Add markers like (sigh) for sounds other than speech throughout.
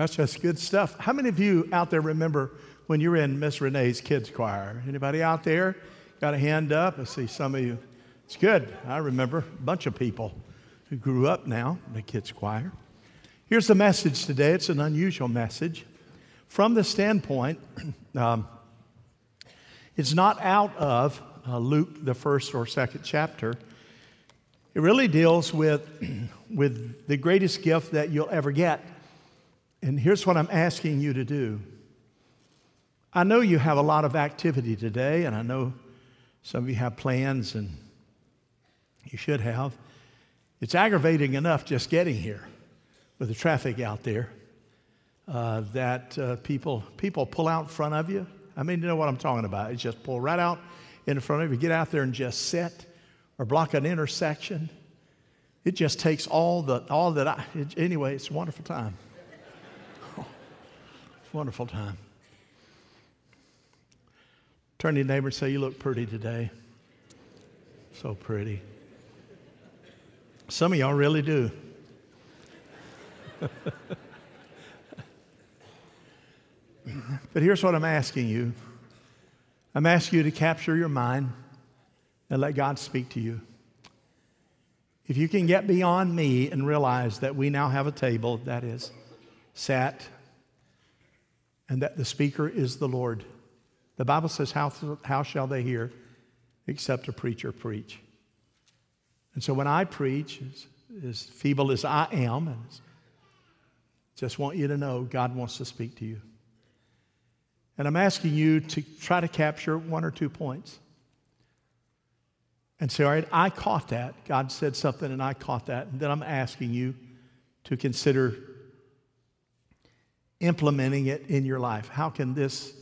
That's just good stuff. How many of you out there remember when you were in Miss Renee's kids choir? Anybody out there got a hand up? I see some of you. It's good. I remember a bunch of people who grew up now in the kids choir. Here's the message today. It's an unusual message. From the standpoint, (clears throat) um, it's not out of uh, Luke, the first or second chapter. It really deals with, (clears throat) with the greatest gift that you'll ever get. And here's what I'm asking you to do. I know you have a lot of activity today, and I know some of you have plans, and you should have. It's aggravating enough just getting here with the traffic out there uh, that uh, people, people pull out in front of you. I mean, you know what I'm talking about. It's just pull right out in front of you, get out there and just sit or block an intersection. It just takes all the all that I it, anyway, it's a wonderful time. Wonderful time. Turn to your neighbor and say, You look pretty today. So pretty. Some of y'all really do. (laughs) but here's what I'm asking you I'm asking you to capture your mind and let God speak to you. If you can get beyond me and realize that we now have a table that is sat and that the speaker is the Lord, the Bible says, How, how shall they hear except a preacher preach? And so when I preach, as, as feeble as I am, and just want you to know God wants to speak to you. And I'm asking you to try to capture one or two points. And say, all right, I caught that. God said something and I caught that. And then I'm asking you to consider implementing it in your life. How can this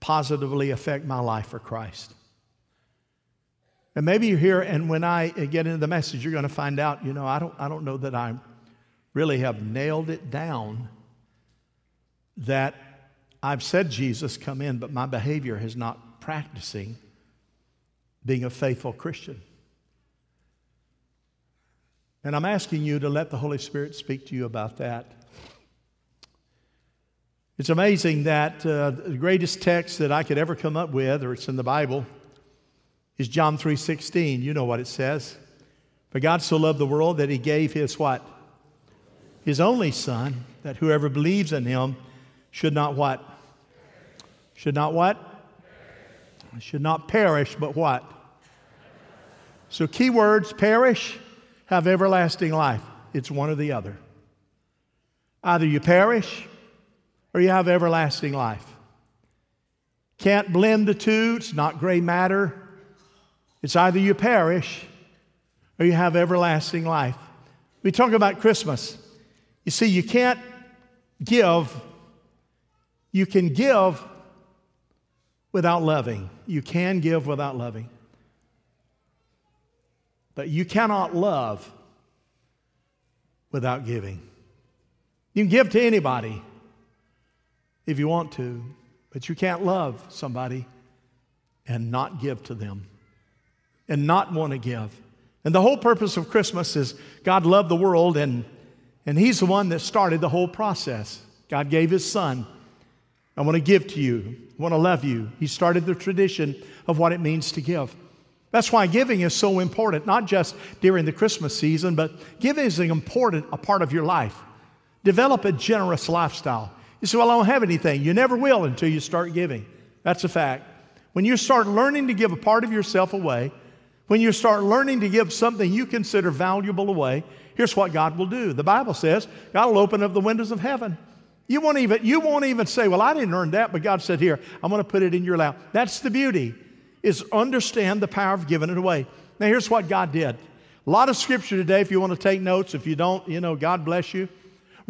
positively affect my life for Christ? And maybe you're here, and when I get into the message, you're going to find out, you know, I don't, I don't know that I really have nailed it down that I've said Jesus come in, but my behavior is not practicing being a faithful Christian. And I'm asking you to let the Holy Spirit speak to you about that. It's amazing that uh, the greatest text that I could ever come up with, or it's in the Bible, is John 3:16. You know what it says. For God so loved the world that he gave his what? His only son, that whoever believes in him should not what? Should not what? Should not perish, but what? So, key words perish, have everlasting life. It's one or the other. Either you perish or you have everlasting life. Can't blend the two, it's not gray matter. It's either you perish or you have everlasting life. We talk about Christmas. You see, you can't give, you can give without loving. You can give without loving. But you cannot love without giving. You can give to anybody if you want to, but you can't love somebody and not give to them and not want to give. And the whole purpose of Christmas is God loved the world and, and He's the one that started the whole process. God gave His Son I want to give to you. I want to love you. He started the tradition of what it means to give. That's why giving is so important, not just during the Christmas season, but giving is an important a part of your life. Develop a generous lifestyle. You say, Well, I don't have anything. You never will until you start giving. That's a fact. When you start learning to give a part of yourself away, when you start learning to give something you consider valuable away, here's what God will do. The Bible says God will open up the windows of heaven you won't even, you won't even say, Well, I didn't earn that, but God said, Here, I'm going to put it in your lap. That's the beauty, is understand the power of giving it away. Now, here's what God did. A lot of scripture today, if you want to take notes. If you don't, you know, God bless you.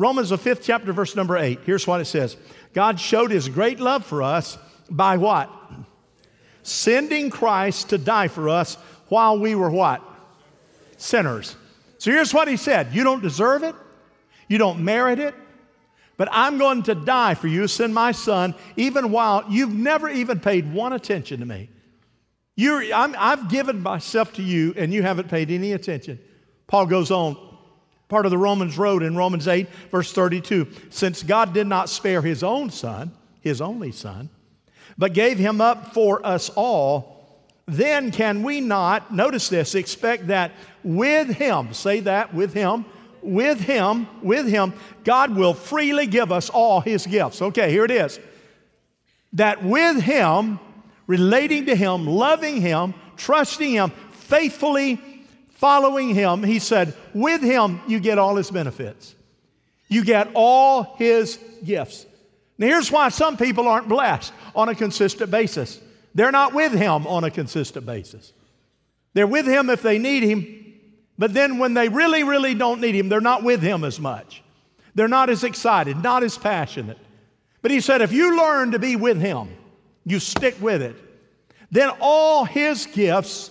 Romans, the fifth chapter, verse number eight. Here's what it says God showed his great love for us by what? Sending Christ to die for us while we were what? Sinners. So here's what he said You don't deserve it, you don't merit it, but I'm going to die for you, send my son, even while you've never even paid one attention to me. You're i have given myself to you, and you haven't paid any attention. Paul goes on, part of the Romans road in Romans 8, verse 32. Since God did not spare his own son, his only son, but gave him up for us all, then can we not, notice this, expect that with him, say that with him, with him, with him, God will freely give us all his gifts. Okay, here it is. That with him, relating to him, loving him, trusting him, faithfully following him, he said, with him, you get all his benefits. You get all his gifts. Now, here's why some people aren't blessed on a consistent basis. They're not with him on a consistent basis. They're with him if they need him, but then when they really, really don't need him, they're not with him as much. They're not as excited, not as passionate. But he said, if you learn to be with him, you stick with it, then all his gifts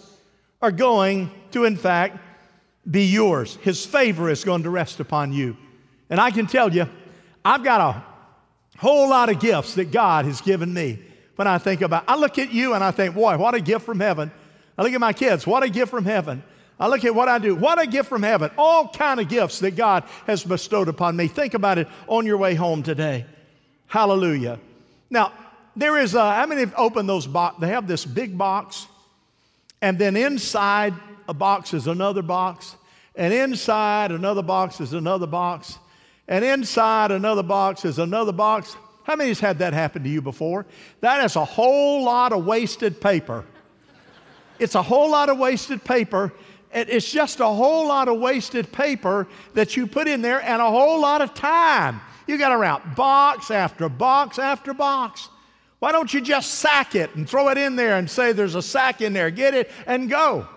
are going to, in fact, be yours. His favor is going to rest upon you. And I can tell you, I've got a whole lot of gifts that God has given me. When I think about, I look at you and I think, boy, what a gift from heaven. I look at my kids, what a gift from heaven. I look at what I do, what a gift from heaven. All kind of gifts that God has bestowed upon me. Think about it on your way home today. Hallelujah. Now, there is a, how many have opened those box? They have this big box, and then inside a box is another box, and inside another box is another box, and inside another box is another box. How many has had that happen to you before? That is a whole lot of wasted paper. It's a whole lot of wasted paper. It's just a whole lot of wasted paper that you put in there and a whole lot of time. You got around box after box after box. Why don't you just sack it and throw it in there and say there's a sack in there? Get it and go.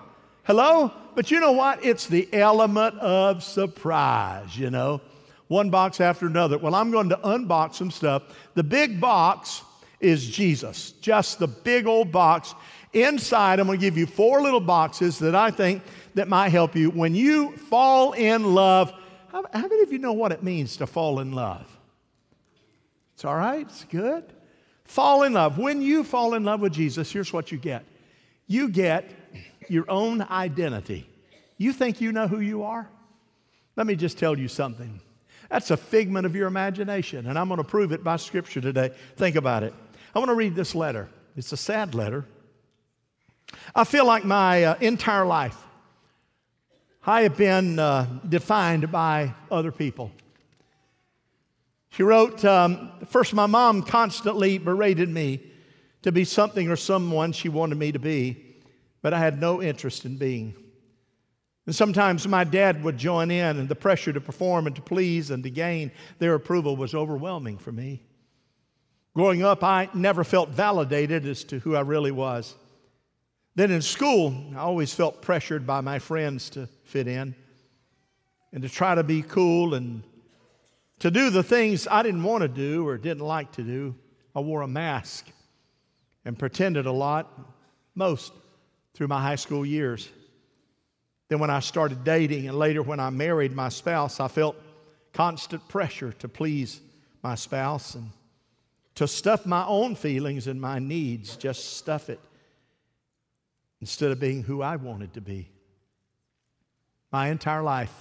Hello? But you know what? It's the element of surprise, you know. One box after another. Well, I'm going to unbox some stuff. The big box is Jesus, just the big old box. Inside, I'm going to give you four little boxes that I think that might help you when you fall in love. How, how many of you know what it means to fall in love? It's all right. It's good. Fall in love. When you fall in love with Jesus, here's what you get you get your own identity. You think you know who you are? Let me just tell you something. That's a figment of your imagination, and I'm going to prove it by Scripture today. Think about it. I want to read this letter. It's a sad letter. I feel like my uh, entire life I have been uh, defined by other people. She wrote, um, First, my mom constantly berated me to be something or someone she wanted me to be but I had no interest in being. And sometimes my dad would join in, and the pressure to perform and to please and to gain their approval was overwhelming for me. Growing up, I never felt validated as to who I really was. Then in school, I always felt pressured by my friends to fit in and to try to be cool and to do the things I didn't want to do or didn't like to do. I wore a mask and pretended a lot, most through my high school years. Then, when I started dating, and later when I married my spouse, I felt constant pressure to please my spouse and to stuff my own feelings and my needs, just stuff it instead of being who I wanted to be. My entire life,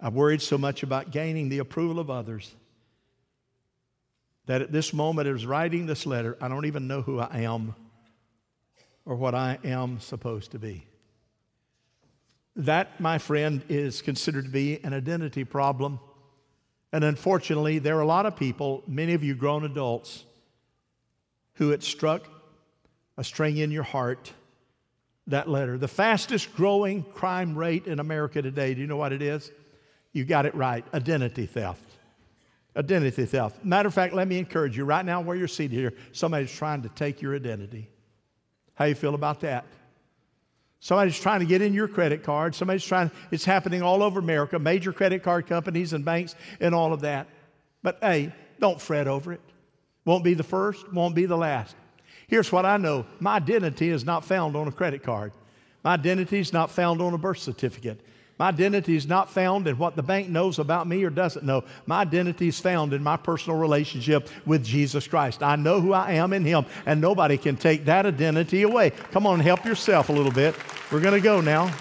I've worried so much about gaining the approval of others that at this moment, as writing this letter, I don't even know who I am or what I am supposed to be. That, my friend, is considered to be an identity problem. And unfortunately, there are a lot of people, many of you grown adults, who it struck a string in your heart, that letter. The fastest growing crime rate in America today, do you know what it is? You got it right identity theft. Identity theft. Matter of fact, let me encourage you right now where you're seated here, somebody's trying to take your identity. How you feel about that? Somebody's trying to get in your credit card. Somebody's trying, it's happening all over America, major credit card companies and banks and all of that. But hey, don't fret over it. Won't be the first, won't be the last. Here's what I know my identity is not found on a credit card, my identity is not found on a birth certificate. My identity is not found in what the bank knows about me or doesn't know. My identity is found in my personal relationship with Jesus Christ. I know who I am in Him, and nobody can take that identity away. Come on, help yourself a little bit. We're going to go now.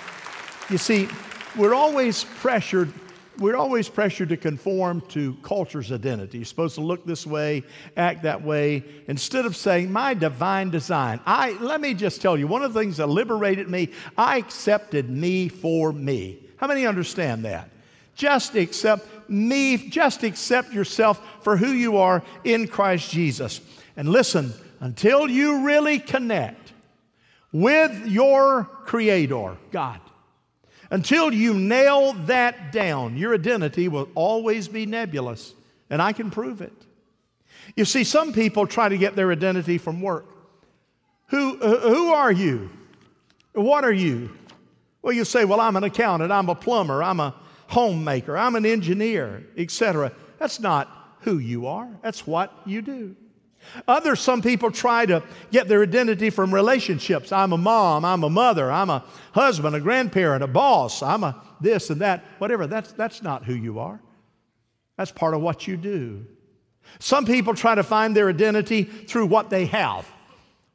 You see, we're always pressured we're always pressured to conform to culture's identity. You're supposed to look this way, act that way, instead of saying, My divine design. I let me just tell you, one of the things that liberated me, I accepted me for me. How many understand that? Just accept me, just accept yourself for who you are in Christ Jesus. And listen, until you really connect with your Creator, God, until you nail that down, your identity will always be nebulous, and I can prove it. You see, some people try to get their identity from work. Who, uh, who are you? What are you? Well, you say, Well, I'm an accountant, I'm a plumber, I'm a homemaker, I'm an engineer, etc. That's not who you are, that's what you do. Others, some people try to get their identity from relationships. I'm a mom, I'm a mother, I'm a husband, a grandparent, a boss, I'm a this and that, whatever. That's, that's not who you are. That's part of what you do. Some people try to find their identity through what they have.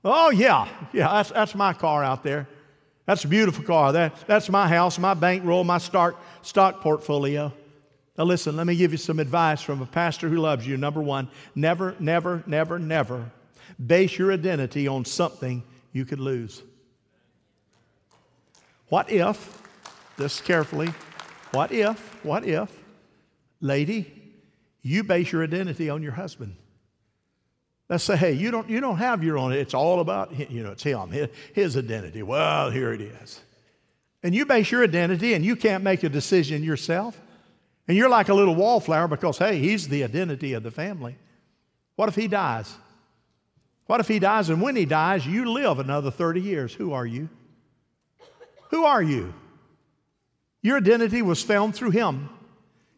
Oh, yeah, yeah, that's, that's my car out there. That's a beautiful car. That, that's my house, my bankroll, my stock, stock portfolio. Now, listen, let me give you some advice from a pastor who loves you. Number one, never, never, never, never base your identity on something you could lose. What if, this carefully, what if, what if, lady, you base your identity on your husband? Let's say, hey, you don't, you don't have your own, it's all about, you know, it's him, his, his identity. Well, here it is. And you base your identity and you can't make a decision yourself. And you're like a little wallflower because, hey, he's the identity of the family. What if he dies? What if he dies and when he dies, you live another 30 years? Who are you? Who are you? Your identity was found through him.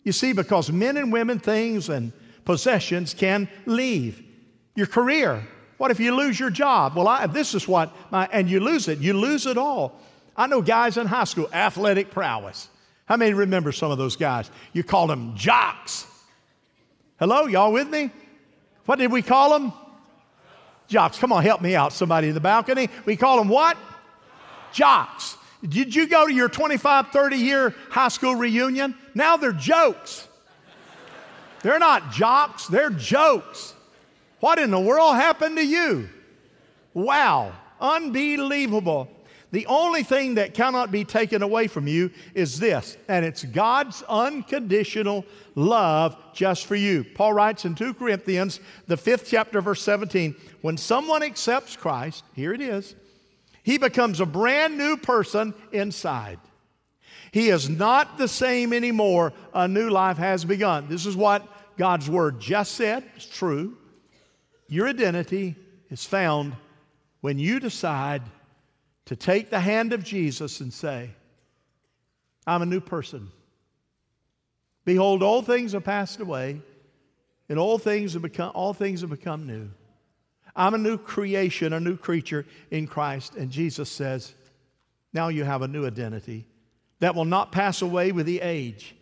You see, because men and women, things and possessions can leave. Your career. What if you lose your job? Well, I, this is what my, and you lose it. You lose it all. I know guys in high school, athletic prowess. How many remember some of those guys? You called them jocks. Hello, y'all with me? What did we call them? Jocks. Come on, help me out, somebody in the balcony. We call them what? Jocks. Did you go to your 25, 30 year high school reunion? Now they're jokes. They're not jocks, they're jokes. What in the world happened to you? Wow, unbelievable. The only thing that cannot be taken away from you is this, and it's God's unconditional love just for you. Paul writes in 2 Corinthians, the fifth chapter, verse 17 when someone accepts Christ, here it is, he becomes a brand new person inside. He is not the same anymore. A new life has begun. This is what God's word just said. It's true. Your identity is found when you decide to take the hand of Jesus and say, I'm a new person. Behold, all things have passed away, and all things have become, all things have become new. I'm a new creation, a new creature in Christ. And Jesus says, now you have a new identity that will not pass away with the age.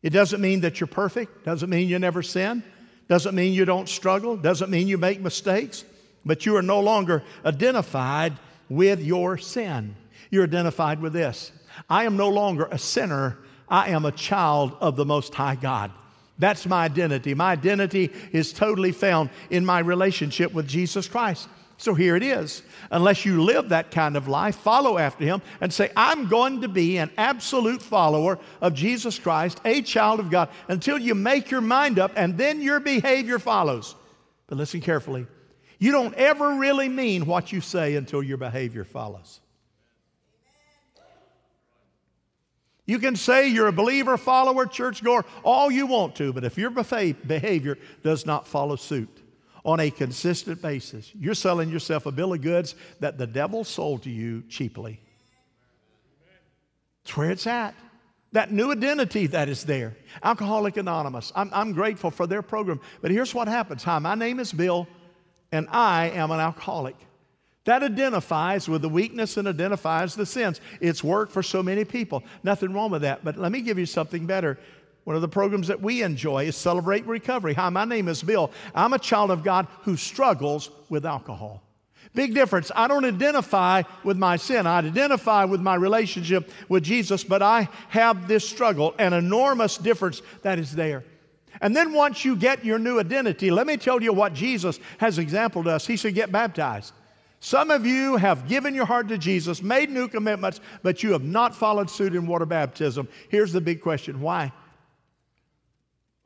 It doesn't mean that you're perfect, doesn't mean you never sin, doesn't mean you don't struggle, doesn't mean you make mistakes, but you are no longer identified with your sin. You're identified with this I am no longer a sinner, I am a child of the Most High God. That's my identity. My identity is totally found in my relationship with Jesus Christ. So here it is. Unless you live that kind of life, follow after him and say, I'm going to be an absolute follower of Jesus Christ, a child of God, until you make your mind up and then your behavior follows. But listen carefully. You don't ever really mean what you say until your behavior follows. You can say you're a believer, follower, churchgoer, all you want to, but if your behavior does not follow suit on a consistent basis, you're selling yourself a bill of goods that the devil sold to you cheaply. That's where it's at. That new identity that is there. Alcoholic Anonymous. I'm, I'm grateful for their program. But here's what happens Hi, my name is Bill, and I am an alcoholic. That identifies with the weakness and identifies the sins. It's worked for so many people. Nothing wrong with that. But let me give you something better. One of the programs that we enjoy is Celebrate Recovery. Hi, my name is Bill. I'm a child of God who struggles with alcohol. Big difference. I don't identify with my sin. I identify with my relationship with Jesus, but I have this struggle, an enormous difference that is there. And then once you get your new identity, let me tell you what Jesus has exampled us. He said, Get baptized. Some of you have given your heart to Jesus, made new commitments, but you have not followed suit in water baptism. Here's the big question why?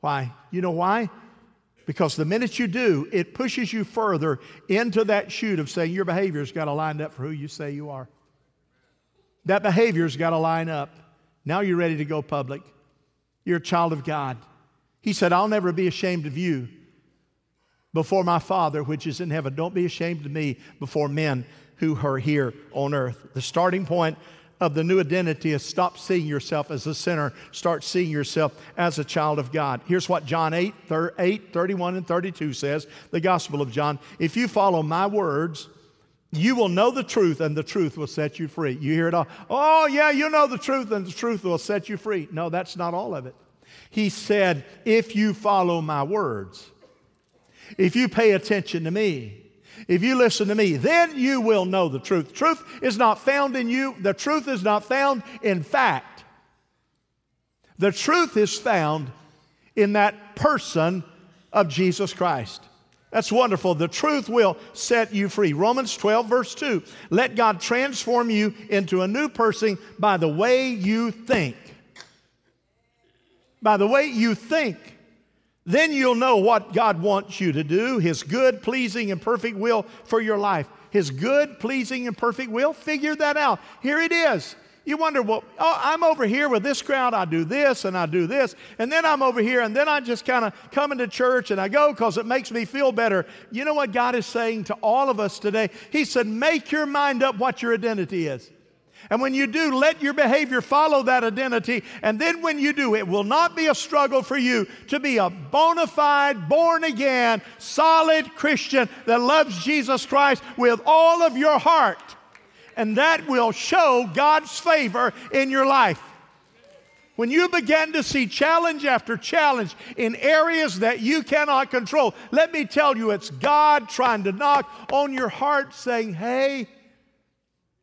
Why? You know why? Because the minute you do, it pushes you further into that chute of saying your behavior's got to line up for who you say you are. That behavior's got to line up. Now you're ready to go public. You're a child of God. He said, I'll never be ashamed of you before my Father which is in heaven. Don't be ashamed of me before men who are here on earth. The starting point of the new identity is stop seeing yourself as a sinner, start seeing yourself as a child of God. Here's what John 8, 8 31 and 32 says, the Gospel of John. If you follow my words, you will know the truth, and the truth will set you free. You hear it all. Oh, yeah, you know the truth, and the truth will set you free. No, that's not all of it. He said, If you follow my words, if you pay attention to me, if you listen to me, then you will know the truth. Truth is not found in you, the truth is not found in fact. The truth is found in that person of Jesus Christ. That's wonderful. The truth will set you free. Romans 12, verse 2. Let God transform you into a new person by the way you think by the way you think, then you'll know what God wants you to do, His good, pleasing, and perfect will for your life. His good, pleasing, and perfect will, figure that out. Here it is. You wonder, well, oh, I'm over here with this crowd, I do this and I do this, and then I'm over here, and then I just kind of come into church and I go because it makes me feel better. You know what God is saying to all of us today? He said, Make your mind up what your identity is. And when you do, let your behavior follow that identity. And then when you do, it will not be a struggle for you to be a bona fide, born again, solid Christian that loves Jesus Christ with all of your heart. And that will show God's favor in your life. When you begin to see challenge after challenge in areas that you cannot control, let me tell you, it's God trying to knock on your heart saying, Hey,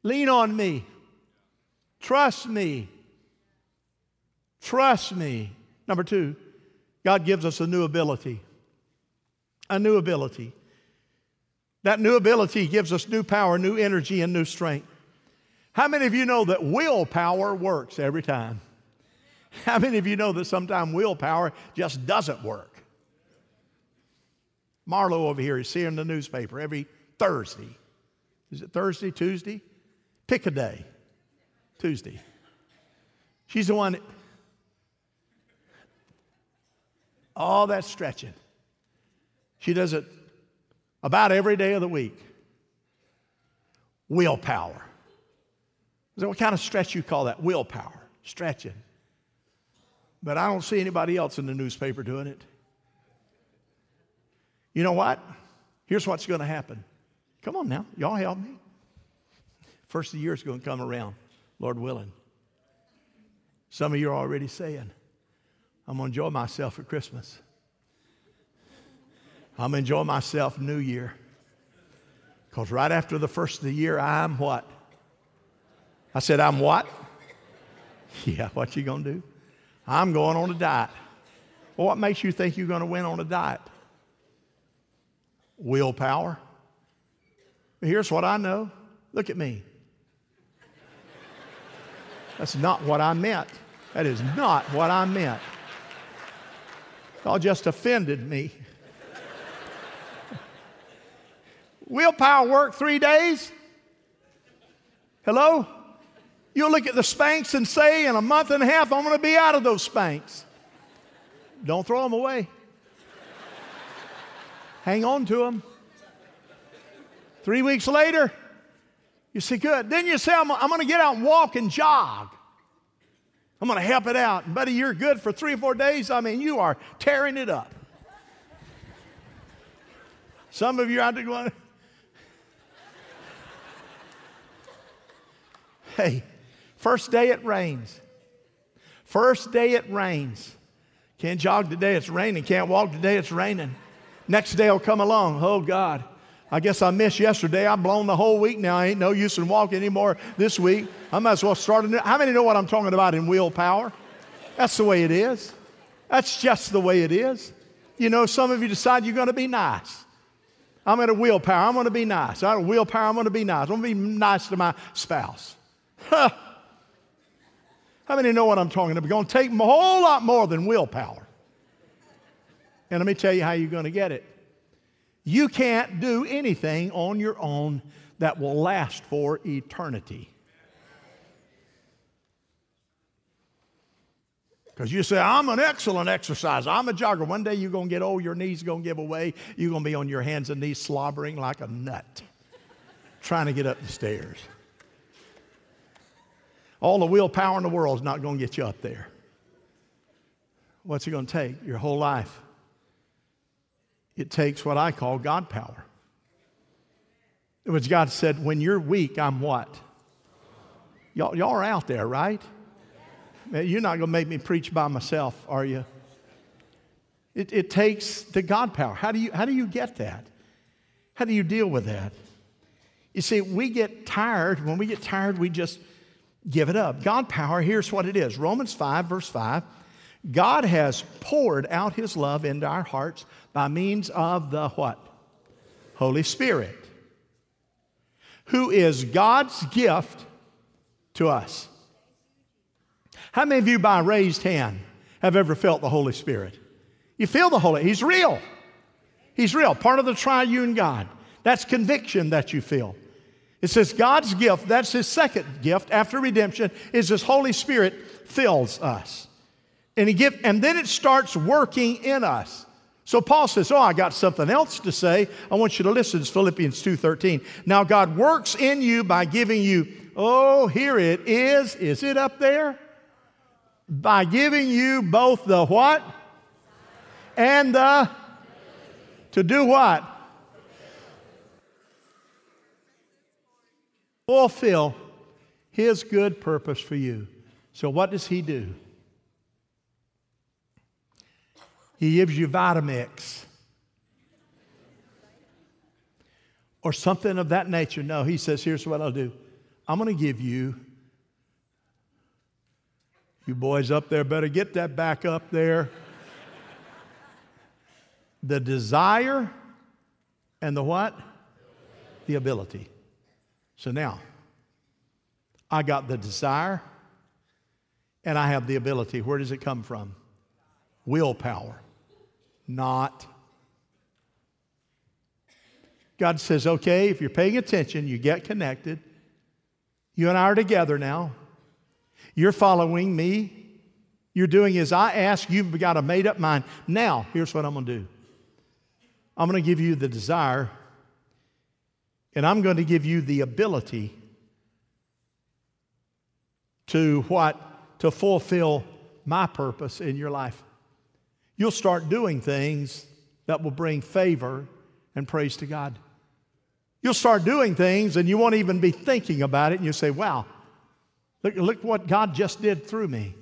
lean on me. Trust me. Trust me. Number two, God gives us a new ability. A new ability. That new ability gives us new power, new energy, and new strength. How many of you know that willpower works every time? How many of you know that sometimes willpower just doesn't work? Marlo over here is seeing the newspaper every Thursday. Is it Thursday, Tuesday? Pick a day. Tuesday. She's the one all that stretching. She does it about every day of the week. Willpower. So what kind of stretch you call that? Willpower, stretching. But I don't see anybody else in the newspaper doing it. You know what? Here's what's going to happen. Come on now, y'all help me. First of the year is going to come around. Lord willing. Some of you are already saying, I'm going to enjoy myself at Christmas. I'm going to enjoy myself New Year. Because right after the first of the year, I'm what? I said, I'm what? (laughs) Yeah, what you going to do? I'm going on a diet. Well, what makes you think you're going to win on a diet? Willpower. Here's what I know. Look at me. That's not what I meant. That is not what I meant. Y'all just offended me. (laughs) Willpower work three days? Hello? You'll look at the Spanx and say, in a month and a half, I'm going to be out of those Spanx. Don't throw them away. Hang on to them. Three weeks later, you say, good. Then you say, I'm, I'm going to get out and walk and jog. I'm going to help it out. And buddy, you're good for three or four days. I mean, you are tearing it up. Some of you out there going, (laughs) hey, first day it rains. First day it rains. Can't jog today, it's raining. Can't walk today, it's raining. Next day will come along. Oh, God, I guess I missed yesterday. I've blown the whole week now. I ain't no use in walking anymore this week. I might as well start a new. How many know what I'm talking about in willpower? That's the way it is. That's just the way it is. You know, some of you decide you're going to be nice. I'm at a willpower. I'm going to be nice. I willpower. I'm going to be nice. I'm going to be nice to my spouse. How many know what I'm talking about? It's going to take a whole lot more than willpower. And let me tell you how you're going to get it. You can't do anything on your own that will last for eternity. Because you say, I'm an excellent exerciser. I'm a jogger. One day you're going to get old, your knees are going to give away. You're going to be on your hands and knees slobbering like a nut, trying to get up the stairs. All the willpower in the world is not going to get you up there. What's it going to take? Your whole life. It takes what I call God power. Was God said, when you're weak, I'm what? Y'all, y'all are out there, right? You're not going to make me preach by myself, are you? It, it takes the God power. How do, you, how do you get that? How do you deal with that? You see, we get tired. When we get tired, we just give it up. God power, here's what it is Romans 5, verse 5. God has poured out his love into our hearts by means of the what? Holy Spirit, who is God's gift to us. How many of you, by raised hand, have ever felt the Holy Spirit? You feel the Holy, He's real. He's real, part of the triune God. That's conviction that you feel. It says God's gift, that's his second gift after redemption, is his Holy Spirit fills us. And he give, and then it starts working in us. So Paul says, Oh, I got something else to say. I want you to listen. It's Philippians 2:13. Now God works in you by giving you, oh, here it is. Is it up there? By giving you both the what? And the to do what? fulfill His good purpose for you. So, what does He do? He gives you Vitamix or something of that nature. No, He says, Here's what I'll do I'm going to give you. You boys up there better get that back up there. the desire and the what? The ability. So now, I got the desire and I have the ability. Where does it come from? Willpower, not. God says, okay, if you're paying attention, you get connected. You and I are together now. You're following me. You're doing as I ask. You've got a made up mind. Now, here's what I'm going to do I'm going to give you the desire and I'm going to give you the ability to what? To fulfill my purpose in your life. You'll start doing things that will bring favor and praise to God. You'll start doing things and you won't even be thinking about it, and you say, Wow, look, look what God just did through me.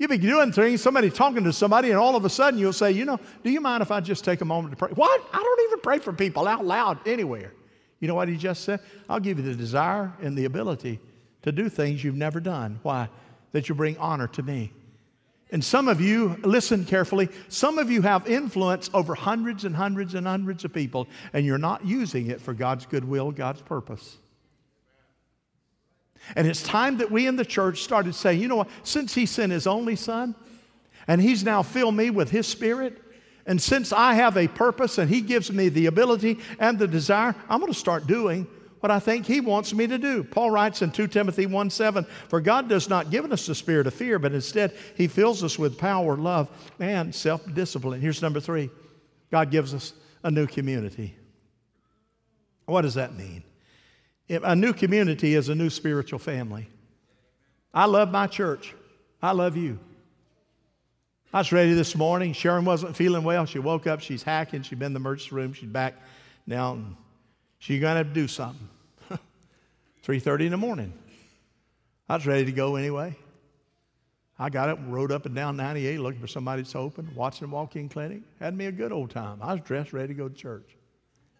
You'll be doing things, somebody talking to somebody, and all of a sudden you'll say, You know, do you mind if I just take a moment to pray? What? I don't even pray for people out loud anywhere. You know what he just said? I'll give you the desire and the ability to do things you've never done. Why? That you bring honor to me. And some of you, listen carefully, some of you have influence over hundreds and hundreds and hundreds of people, and you're not using it for God's goodwill, God's purpose. And it's time that we in the church started saying, you know what, since He sent His only Son, and He's now filled me with His Spirit, and since I have a purpose and He gives me the ability and the desire, I'm going to start doing what I think He wants me to do. Paul writes in 2 Timothy 1 7, For God does not give us the spirit of fear, but instead He fills us with power, love, and self discipline. Here's number three God gives us a new community. What does that mean? A new community is a new spiritual family. I love my church. I love you. I was ready this morning. Sharon wasn't feeling well. She woke up. She's hacking. She'd been in the emergency room. She's back now. She's going to have to do something. (laughs) 3.30 in the morning. I was ready to go anyway. I got up, rode up and down 98 looking for somebody to open, watching walk-in clinic. Had me a good old time. I was dressed, ready to go to church.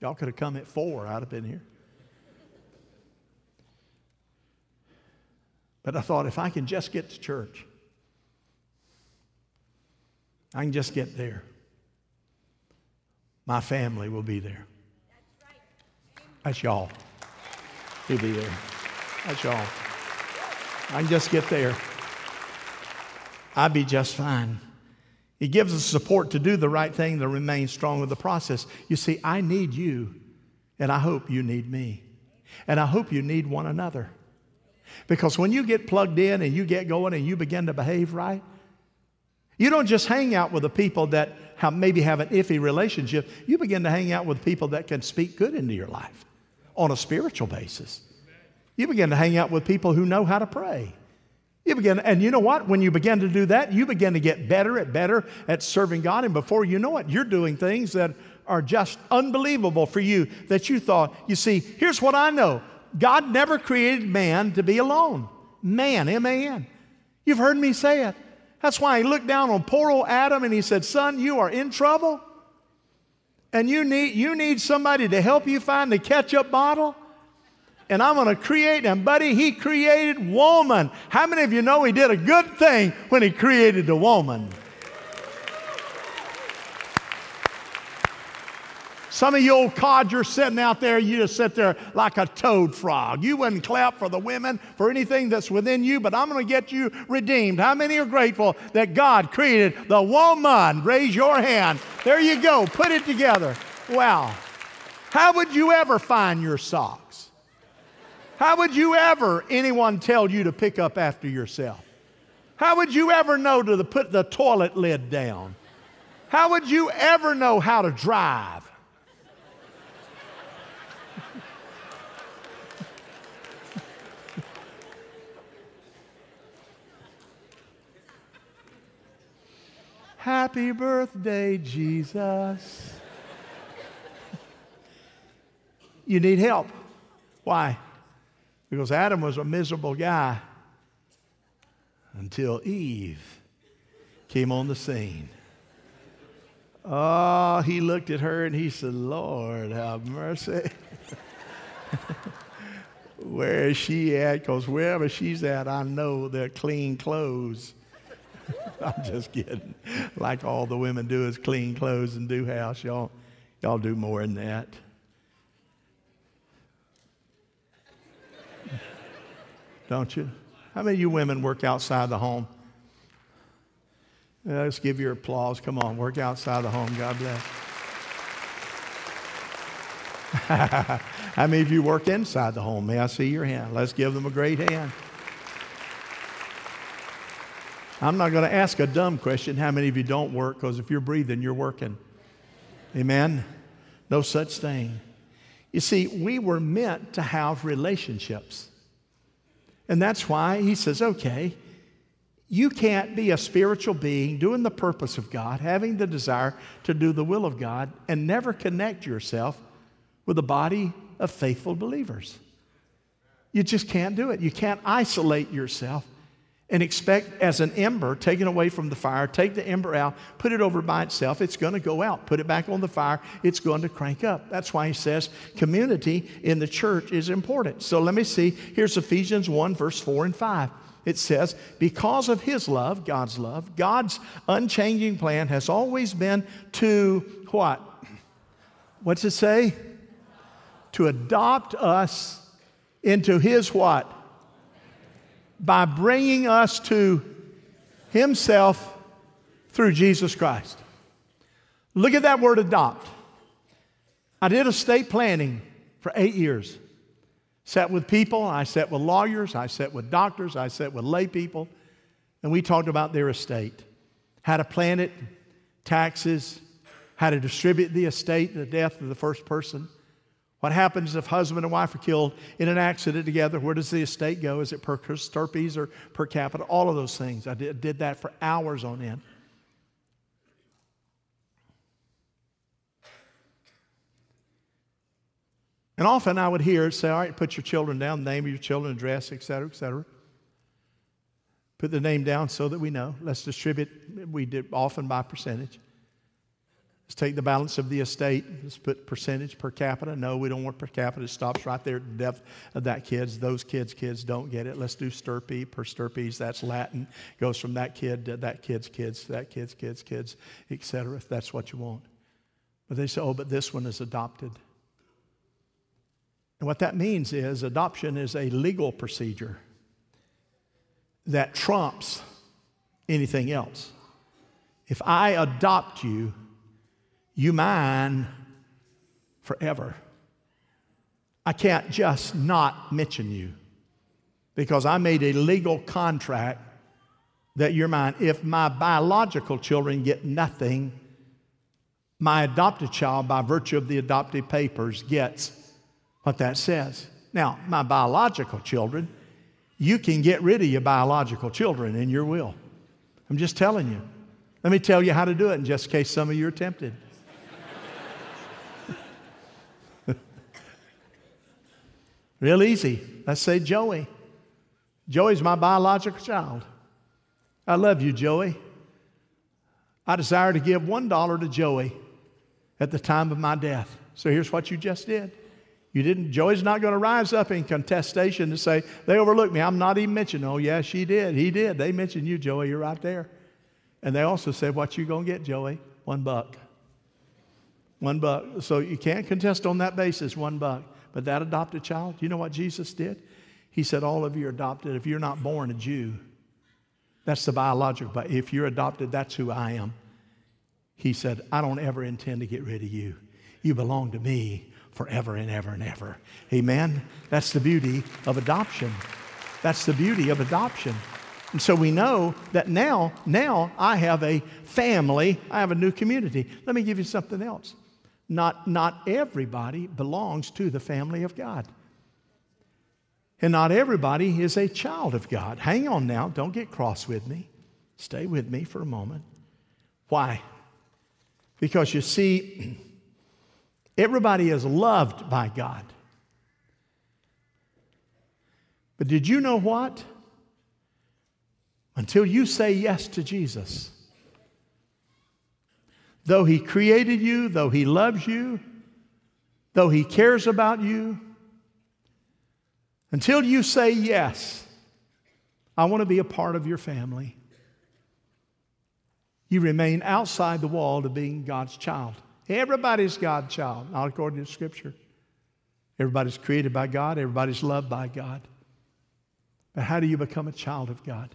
Y'all could have come at four, I'd have been here. But I thought if I can just get to church, I can just get there. My family will be there. That's y'all. He'll be there. That's y'all. I can just get there. I'd be just fine. He gives us support to do the right thing to remain strong with the process. You see, I need you, and I hope you need me. And I hope you need one another. Because when you get plugged in and you get going and you begin to behave right, you don't just hang out with the people that have, maybe have an iffy relationship. You begin to hang out with people that can speak good into your life on a spiritual basis. You begin to hang out with people who know how to pray. You begin, and you know what? When you begin to do that, you begin to get better at better at serving God. And before you know it, you're doing things that are just unbelievable for you that you thought. You see, here's what I know God never created man to be alone. Man, M A N. You've heard me say it. That's why he looked down on poor old Adam and he said, Son, you are in trouble. And you need, you need somebody to help you find the ketchup bottle. And I'm going to create, and buddy, he created woman. How many of you know he did a good thing when he created the woman? Some of you old codgers sitting out there, you just sit there like a toad frog. You wouldn't clap for the women, for anything that's within you, but I'm going to get you redeemed. How many are grateful that God created the woman? Raise your hand. There you go. Put it together. Wow. How would you ever find your socks? How would you ever anyone tell you to pick up after yourself? How would you ever know to put the toilet lid down? How would you ever know how to drive? Happy birthday, Jesus. (laughs) you need help. Why? Because Adam was a miserable guy until Eve came on the scene. Oh, he looked at her and he said, Lord, have mercy. (laughs) Where is she at? Because wherever she's at, I know they're clean clothes. (laughs) I'm just kidding. Like all the women do is clean clothes and do house. Y'all, y'all do more than that. (laughs) Don't you? How many of you women work outside the home? Yeah, let's give your applause. Come on, work outside the home. God bless. (laughs) How many of you work inside the home? May I see your hand? Let's give them a great hand. I'm not going to ask a dumb question how many of you don't work, because if you're breathing, you're working. Amen? No such thing. You see, we were meant to have relationships. And that's why he says, okay, you can't be a spiritual being doing the purpose of God, having the desire to do the will of God, and never connect yourself with a body of faithful believers. You just can't do it. You can't isolate yourself and expect as an ember taken away from the fire, take the ember out, put it over by itself, it's going to go out. Put it back on the fire, it's going to crank up. That's why he says community in the church is important. So let me see. Here's Ephesians 1, verse 4 and 5. It says, Because of his love, God's love, God's unchanging plan has always been to what? What's it say? To adopt us into his what? By bringing us to Himself through Jesus Christ. Look at that word adopt. I did estate planning for eight years. Sat with people, I sat with lawyers, I sat with doctors, I sat with lay people, and we talked about their estate. How to plan it, taxes, how to distribute the estate, the death of the first person. What happens if husband and wife are killed in an accident together? Where does the estate go? Is it per stirpes or per capita? All of those things. I did, did that for hours on end. And often I would hear it say, all right, put your children down, name of your children, address, et cetera, et cetera. Put the name down so that we know. Let's distribute. We did often by percentage. Let's take the balance of the estate. Let's put percentage per capita. No, we don't want per capita. It stops right there at the depth of that kids. Those kids, kids don't get it. Let's do stirpe per stirpes. That's Latin. Goes from that kid to that kid's kids, to that kid's kids, kids, etc. If that's what you want. But they say, oh, but this one is adopted. And what that means is adoption is a legal procedure that trumps anything else. If I adopt you, you mine forever. I can't just not mention you because I made a legal contract that you're mine. If my biological children get nothing, my adopted child, by virtue of the adoptive papers, gets what that says. Now, my biological children, you can get rid of your biological children in your will. I'm just telling you. Let me tell you how to do it in just case some of you are tempted. Real easy. Let's say Joey. Joey's my biological child. I love you, Joey. I desire to give $1 to Joey at the time of my death. So here's what you just did. You didn't, Joey's not going to rise up in contestation to say, they overlooked me. I'm not even mentioned. Oh, yeah, she did. He did. They mentioned you, Joey. You're right there. And they also said, what you going to get, Joey? One buck. One buck. So you can't contest on that basis, one buck. But that adopted child, you know what Jesus did? He said, All of you are adopted. If you're not born a Jew, that's the biological, but if you're adopted, that's who I am. He said, I don't ever intend to get rid of you. You belong to me forever and ever and ever. Amen? That's the beauty of adoption. That's the beauty of adoption. And so we know that now, now I have a family, I have a new community. Let me give you something else. Not, not everybody belongs to the family of God. And not everybody is a child of God. Hang on now, don't get cross with me. Stay with me for a moment. Why? Because you see, (clears throat) everybody is loved by God. But did you know what? Until you say yes to Jesus, Though He created you, though He loves you, though He cares about you, until you say yes, I want to be a part of your family, you remain outside the wall to being God's child. Everybody's God's child, not according to Scripture. Everybody's created by God, everybody's loved by God. But how do you become a child of God?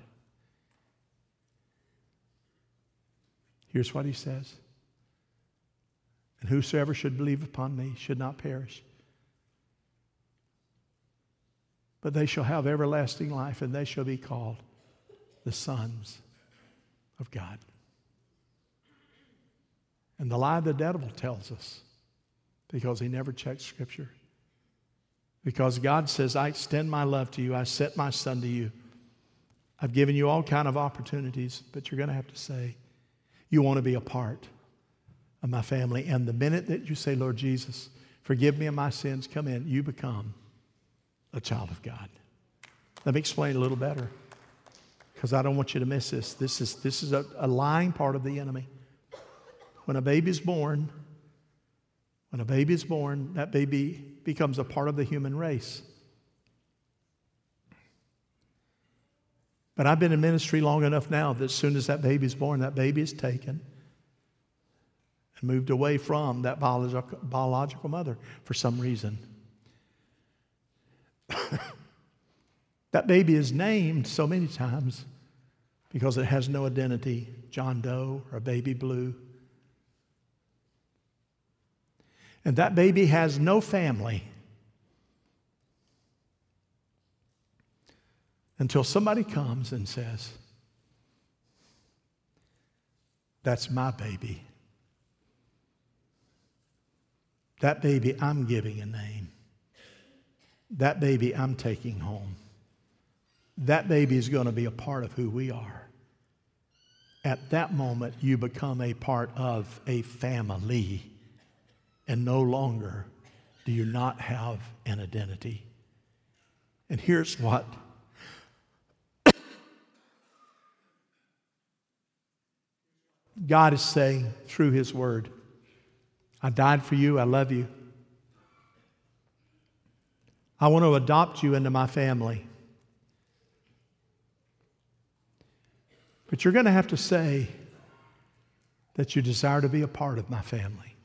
Here's what he says and whosoever should believe upon me should not perish, but they shall have everlasting life, and they shall be called the sons of God. And the lie the devil tells us, because he never checks Scripture, because God says, I extend my love to you, I set my son to you. I've given you all kind of opportunities, but you're going to have to say, you want to be a part of my family. And the minute that you say, Lord Jesus, forgive me of my sins, come in, you become a child of God. Let me explain a little better because I don't want you to miss this. This is, this is a, a lying part of the enemy. When a baby is born, when a baby is born, that baby becomes a part of the human race. But I've been in ministry long enough now that as soon as that baby is born, that baby is taken and moved away from that biological, biological mother for some reason. (laughs) that baby is named so many times because it has no identity John Doe or Baby Blue. And that baby has no family until somebody comes and says, That's my baby. That baby, I'm giving a name. That baby, I'm taking home. That baby is going to be a part of who we are. At that moment, you become a part of a family, and no longer do you not have an identity. And here's what (coughs) God is saying through His Word I died for you. I love you. I want to adopt you into my family. But you're going to have to say that you desire to be a part of my family.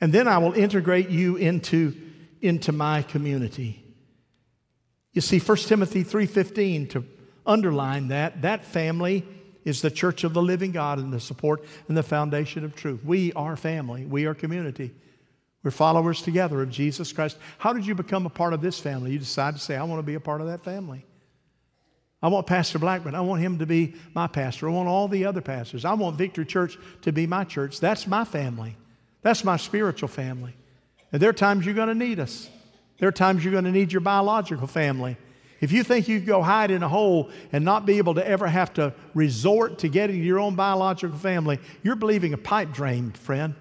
And then I will integrate you into, into my community. You see, 1 Timothy 3.15, to underline that, that family is the church of the living God and the support and the foundation of truth. We are family. We are community. We're followers together of Jesus Christ. How did you become a part of this family? You decided to say, I want to be a part of that family. I want Pastor Blackburn. I want him to be my pastor. I want all the other pastors. I want Victory Church to be my church. That's my family. That's my spiritual family. And there are times you're going to need us. There are times you're going to need your biological family. If you think you go hide in a hole and not be able to ever have to resort to getting your own biological family, you're believing a pipe dream, friend.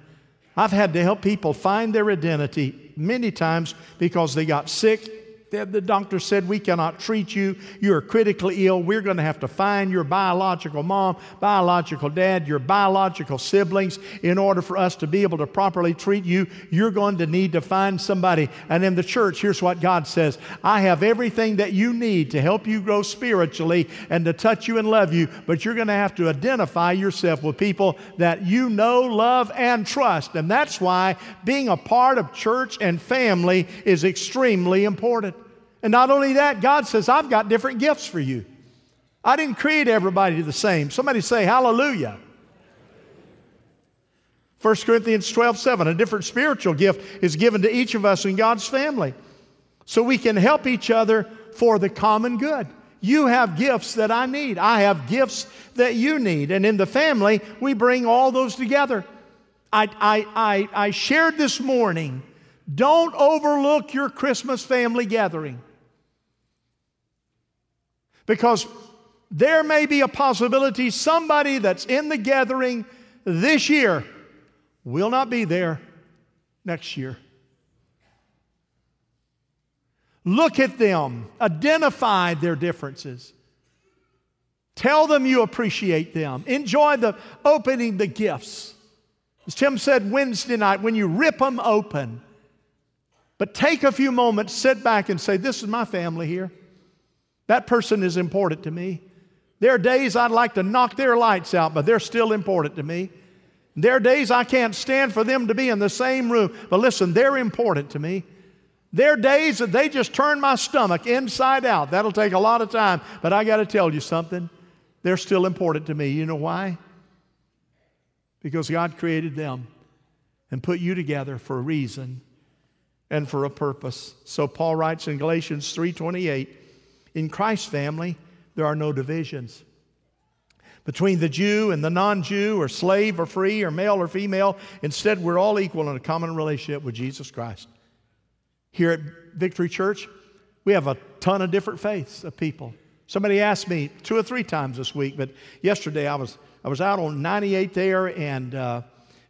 I've had to help people find their identity many times because they got sick the doctor said, We cannot treat you. You're critically ill. We're going to have to find your biological mom, biological dad, your biological siblings in order for us to be able to properly treat you. You're going to need to find somebody. And in the church, here's what God says I have everything that you need to help you grow spiritually and to touch you and love you, but you're going to have to identify yourself with people that you know, love, and trust. And that's why being a part of church and family is extremely important. And not only that, God says, I've got different gifts for you. I didn't create everybody the same. Somebody say, Hallelujah. 1 Corinthians 12, 7, a different spiritual gift is given to each of us in God's family. So we can help each other for the common good. You have gifts that I need. I have gifts that you need. And in the family, we bring all those together. I, I, I, I shared this morning don't overlook your Christmas family gathering. Because there may be a possibility somebody that's in the gathering this year will not be there next year. Look at them, identify their differences. Tell them you appreciate them. Enjoy the opening the gifts. As Tim said Wednesday night, when you rip them open, but take a few moments, sit back, and say, This is my family here. That person is important to me. There are days I'd like to knock their lights out, but they're still important to me. There are days I can't stand for them to be in the same room, but listen, they're important to me. There are days that they just turn my stomach inside out. That'll take a lot of time, but I got to tell you something. They're still important to me. You know why? Because God created them and put you together for a reason and for a purpose. So Paul writes in Galatians 3:28, in Christ's family, there are no divisions. Between the Jew and the non Jew, or slave or free, or male or female, instead, we're all equal in a common relationship with Jesus Christ. Here at Victory Church, we have a ton of different faiths of people. Somebody asked me two or three times this week, but yesterday I was, I was out on 98 there, and, uh,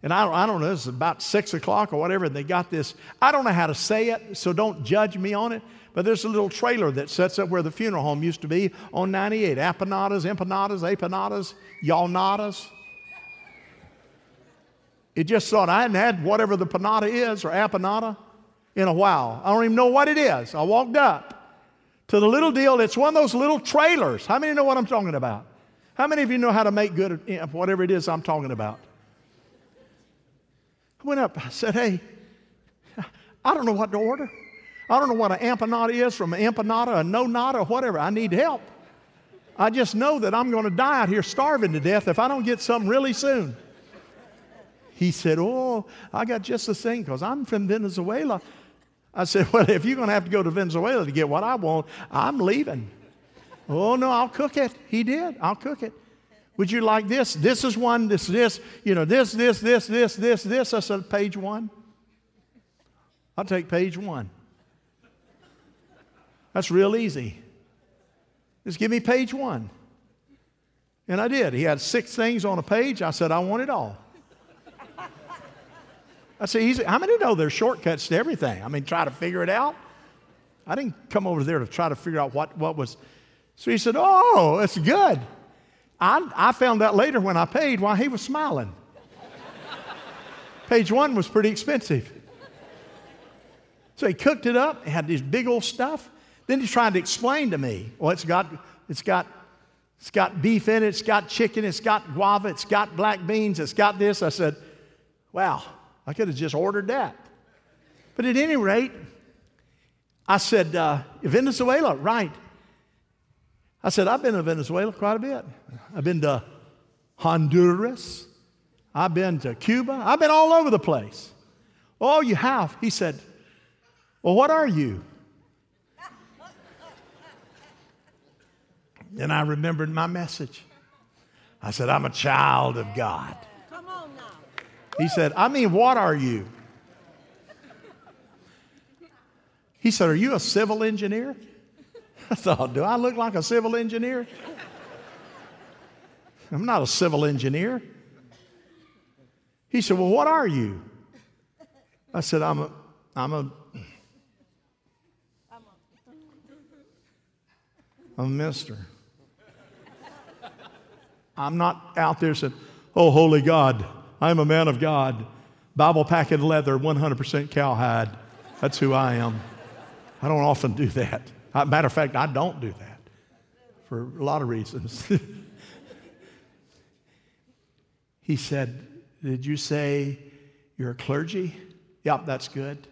and I, don't, I don't know, is about 6 o'clock or whatever, and they got this. I don't know how to say it, so don't judge me on it. But there's a little trailer that sets up where the funeral home used to be on 98. Apanadas, empanadas, apanadas, yalnadas. It just thought I hadn't had whatever the panada is or apanada in a while. I don't even know what it is. I walked up to the little deal. It's one of those little trailers. How many know what I'm talking about? How many of you know how to make good whatever it is I'm talking about? I went up. I said, Hey, I don't know what to order. I don't know what an empanada is from an empanada, a no nada, or whatever. I need help. I just know that I'm going to die out here starving to death if I don't get something really soon. He said, Oh, I got just the thing because I'm from Venezuela. I said, Well, if you're going to have to go to Venezuela to get what I want, I'm leaving. oh, no, I'll cook it. He did. I'll cook it. Would you like this? This is one, this, this, you know, this, this, this, this, this, this. I said, Page one. I'll take page one. That's real easy. Just give me page one. And I did. He had six things on a page. I said, I want it all. I said, easy. How many know there's shortcuts to everything? I mean, try to figure it out. I didn't come over there to try to figure out what, what was. So he said, Oh, it's good. I, I found out later when I paid why he was smiling. Page one was pretty expensive. So he cooked it up, had this big old stuff. Then he's trying to explain to me, well, it's got, it's got, it's got beef in it, it's got chicken, it's got guava, it's got black beans, it's got this. I said, wow, I could have just ordered that. But at any rate, I said, uh, Venezuela, right. I said, I've been to Venezuela quite a bit. I've been to Honduras. I've been to Cuba. I've been all over the place. Oh, you have? He said, Well, what are you? And I remembered my message. I said, I'm a child of God. Come on now. He said, I mean, what are you? He said, Are you a civil engineer? I thought, Do I look like a civil engineer? I'm not a civil engineer. He said, Well, what are you? I said, I'm a, I'm a, I'm a minister. I'm not out there saying, Oh, holy God, I'm a man of God. Bible packet leather, 100% cowhide. That's who I am. I don't often do that. Matter of fact, I don't do that for a lot of reasons. (laughs) he said, Did you say you're a clergy? Yep, that's good.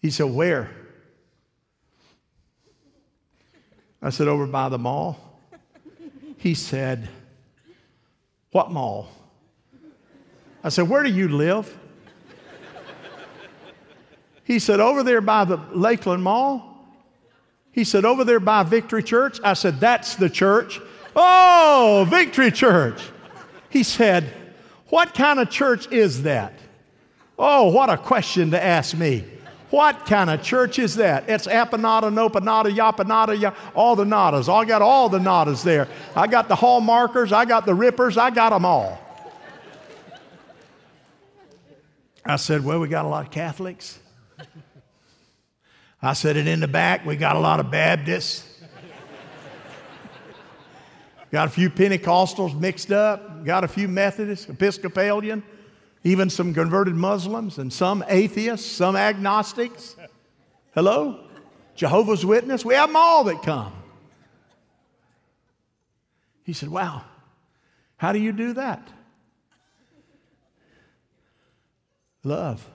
He said, Where? I said, Over by the mall. He said, What mall? I said, Where do you live? He said, Over there by the Lakeland Mall. He said, Over there by Victory Church. I said, That's the church. Oh, Victory Church. He said, What kind of church is that? Oh, what a question to ask me. What kind of church is that? It's Apanada, Nopanada, Yapanada, ya, all the nadas. I got all the nadas there. I got the hall markers, I got the rippers, I got them all. I said, Well, we got a lot of Catholics. I said it in the back. We got a lot of Baptists. got a few Pentecostals mixed up. Got a few Methodists, Episcopalian, even some converted Muslims, and some atheists, some agnostics. Hello? Jehovah's Witness. We have them all that come. He said, Wow, how do you do that? Love.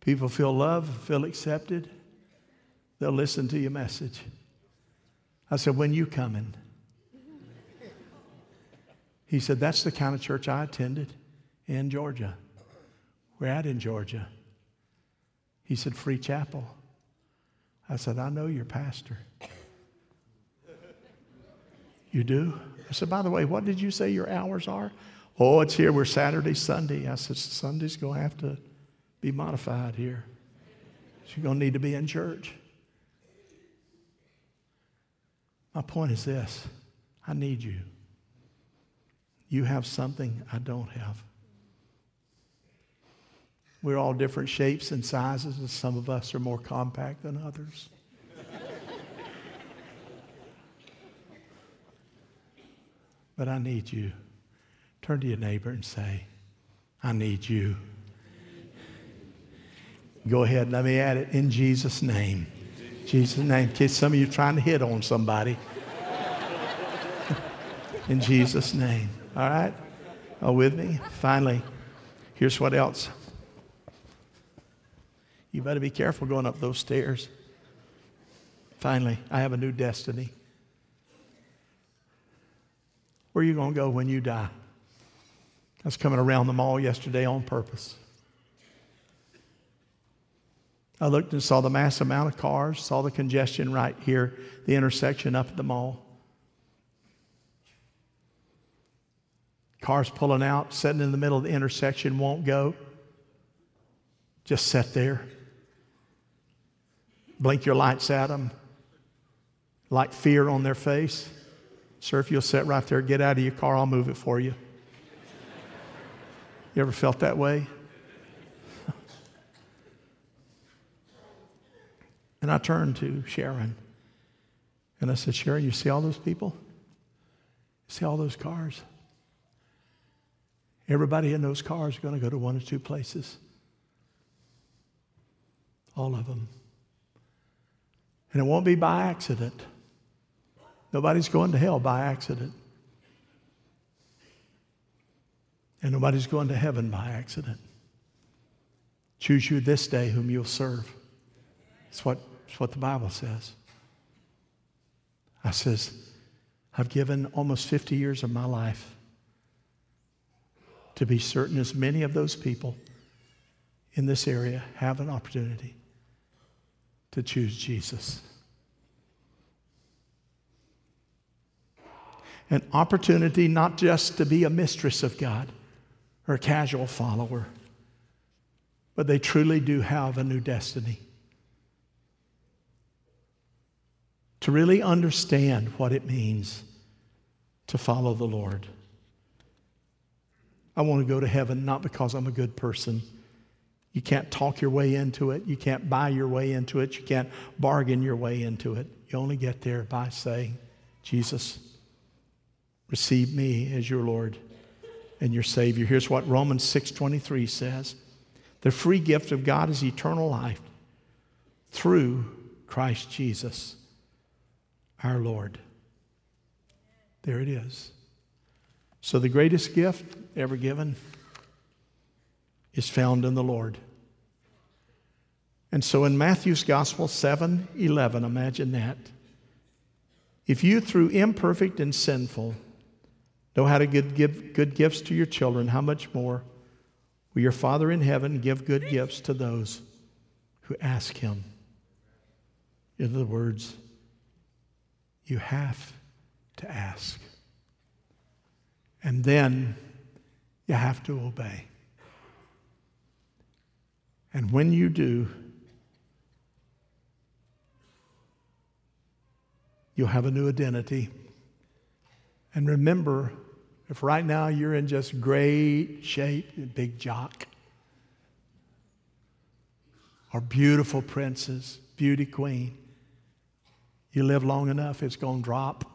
People feel loved, feel accepted. They'll listen to your message. I said, When you coming? He said, That's the kind of church I attended in Georgia. We're at in Georgia. He said, Free Chapel. I said, I know your pastor. You do? I said, By the way, what did you say your hours are? Oh, it's here. We're Saturday, Sunday. I said, Sunday's going to have to be modified here. She's going to need to be in church. My point is this I need you. You have something I don't have. We're all different shapes and sizes, and some of us are more compact than others. but I need you. Turn to your neighbor and say, I need you. Go ahead, let me add it in Jesus' name. Jesus' name. Kids, some of you trying to hit on somebody. (laughs) in Jesus' name. All right? Are with me? Finally, here's what else. You better be careful going up those stairs. Finally, I have a new destiny. Where are you going to go when you die? I was coming around the mall yesterday on purpose. I looked and saw the mass amount of cars, saw the congestion right here, the intersection up at the mall. Cars pulling out, sitting in the middle of the intersection, won't go. Just sit there. Blink your lights at them, like fear on their face. Sir, if you'll sit right there, get out of your car, I'll move it for you. You ever felt that way? (laughs) And I turned to Sharon and I said, Sharon, you see all those people? You see all those cars? Everybody in those cars are going to go to one or two places. All of them. And it won't be by accident. Nobody's going to hell by accident. And nobody's going to heaven by accident. Choose you this day whom you'll serve. That's what, that's what the Bible says. I says, I've given almost 50 years of my life to be certain as many of those people in this area have an opportunity to choose Jesus. An opportunity not just to be a mistress of God or a casual follower, but they truly do have a new destiny. To really understand what it means to follow the Lord. I want to go to heaven not because I'm a good person. You can't talk your way into it. You can't buy your way into it. You can't bargain your way into it. You only get there by saying, Jesus, receive me as your Lord and your Savior. Here's what Romans 6:23 says. The free gift of God is eternal life through Christ Jesus, our Lord. There it is. So, the greatest gift ever given is found in the Lord. And so, in Matthew's Gospel 7 11, imagine that. If you, through imperfect and sinful, know how to give, give good gifts to your children, how much more will your Father in heaven give good gifts to those who ask Him? In other words, you have to ask. And then you have to obey. And when you do, you'll have a new identity. And remember, if right now you're in just great shape, big jock, or beautiful princess, beauty queen, you live long enough, it's going to drop.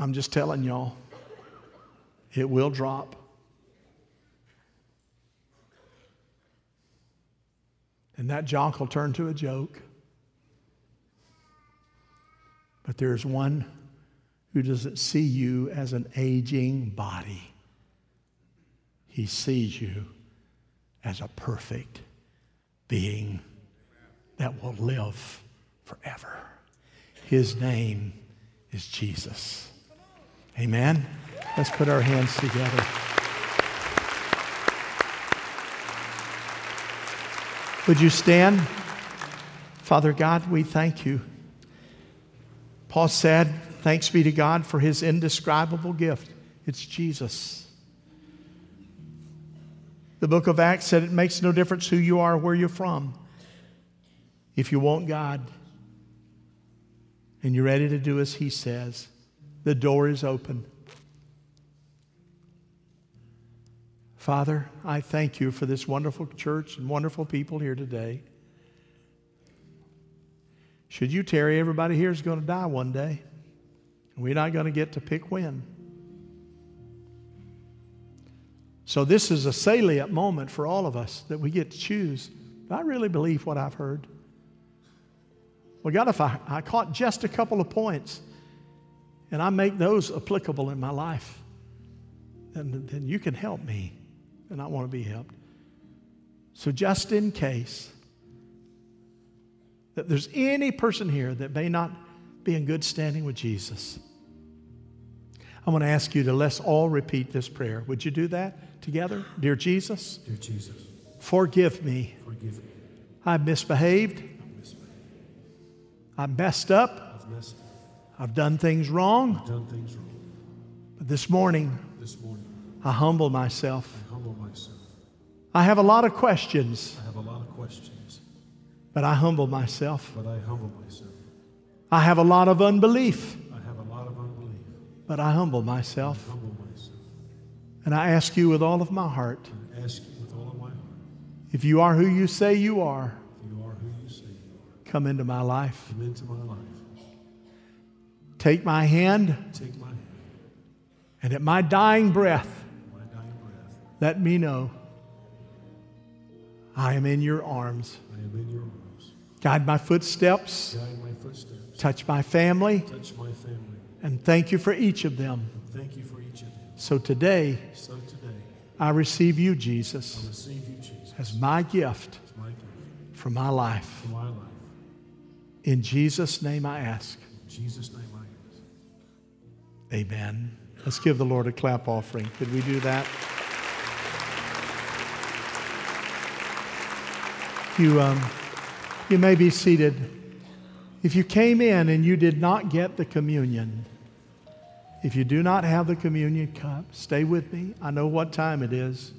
I'm just telling y'all, it will drop. And that jock will turn to a joke. But there's one who doesn't see you as an aging body, he sees you as a perfect being that will live forever. His name is Jesus. Amen. Let's put our hands together. Would you stand? Father God, we thank you. Paul said, Thanks be to God for his indescribable gift. It's Jesus. The book of Acts said it makes no difference who you are, or where you're from. If you want God and you're ready to do as he says, the door is open. Father, I thank you for this wonderful church and wonderful people here today. Should you tarry, everybody here is going to die one day. We're not going to get to pick when. So, this is a salient moment for all of us that we get to choose. Do I really believe what I've heard? Well, God, if I, I caught just a couple of points, and I make those applicable in my life, then, then you can help me. And I want to be helped. So, just in case that there's any person here that may not be in good standing with Jesus, I'm going to ask you to let's all repeat this prayer. Would you do that together? Dear Jesus, Dear Jesus, forgive me. forgive me. I've misbehaved. I've misbehaved. I've messed up. I've messed up. I've done things wrong. I've done things wrong. But this morning, This morning, I humble myself. I humble myself. I have a lot of questions, I have a lot of questions, but I humble myself. but I humble myself. I have a lot of unbelief, I have a lot of unbelief. but I humble myself. I humble myself. And I ask you with all of my heart I ask you with all of my heart, if you are who you say you are, if you are who you say you are, come into my life. come into my life. Take my hand, take my hand, and at my dying breath, my dying breath, let me know I am in your arms. I am in your arms. Guide my footsteps, Guide my footsteps, touch my family, touch my family, and thank you for each of them. and thank you for each of them. So today, So today, I receive you, I Jesus, receive you, Jesus, as my gift as my gift for my life. for my life. In Jesus' name I ask. In Jesus' name I ask. Amen. Let's give the Lord a clap offering. Could we do that? You, um, you may be seated. If you came in and you did not get the communion, if you do not have the communion cup, stay with me. I know what time it is.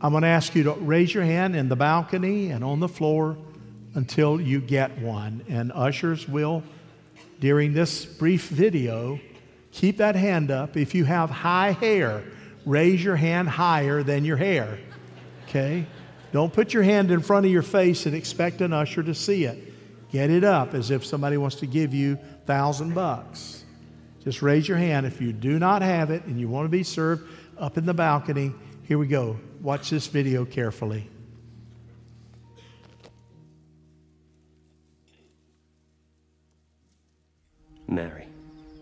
I'm going to ask you to raise your hand in the balcony and on the floor until you get one. And ushers will, during this brief video, keep that hand up. If you have high hair, raise your hand higher than your hair. Okay? Don't put your hand in front of your face and expect an usher to see it. Get it up as if somebody wants to give you thousand bucks. Just raise your hand if you do not have it and you want to be served up in the balcony. Here we go. Watch this video carefully.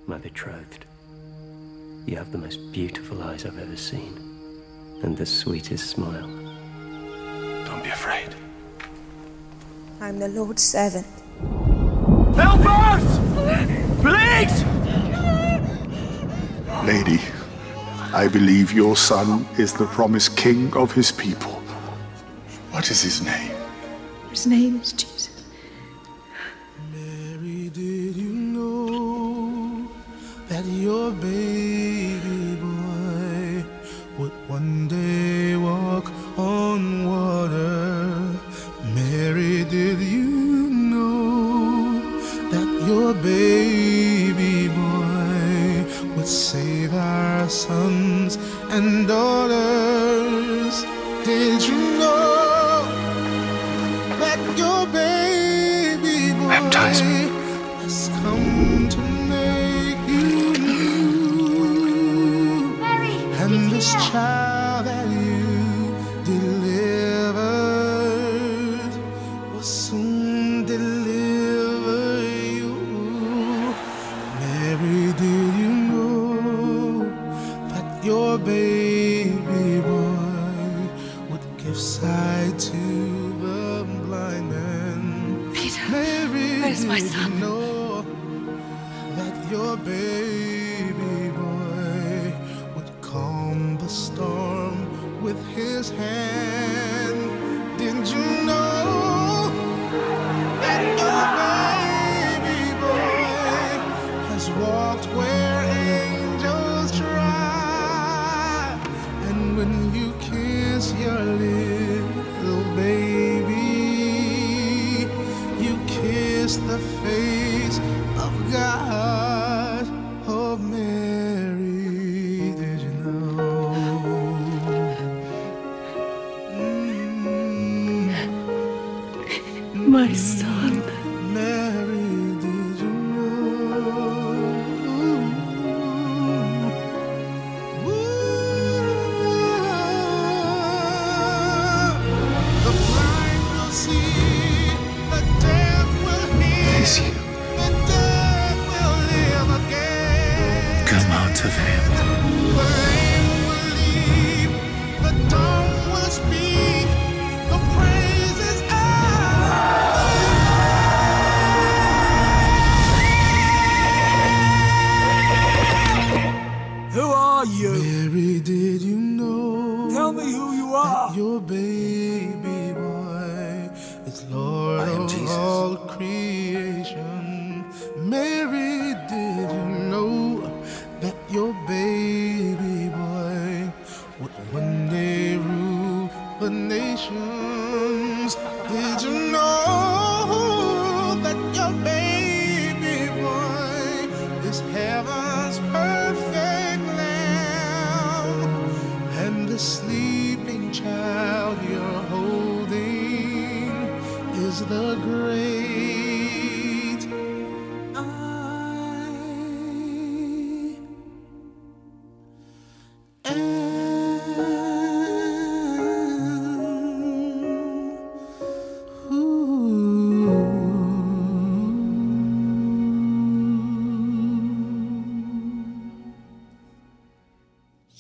My betrothed, you have the most beautiful eyes I've ever seen, and the sweetest smile. Don't be afraid. I'm the Lord's servant. Help us! Please! Lady, I believe your son is the promised king of his people. What is his name? His name is Jesus.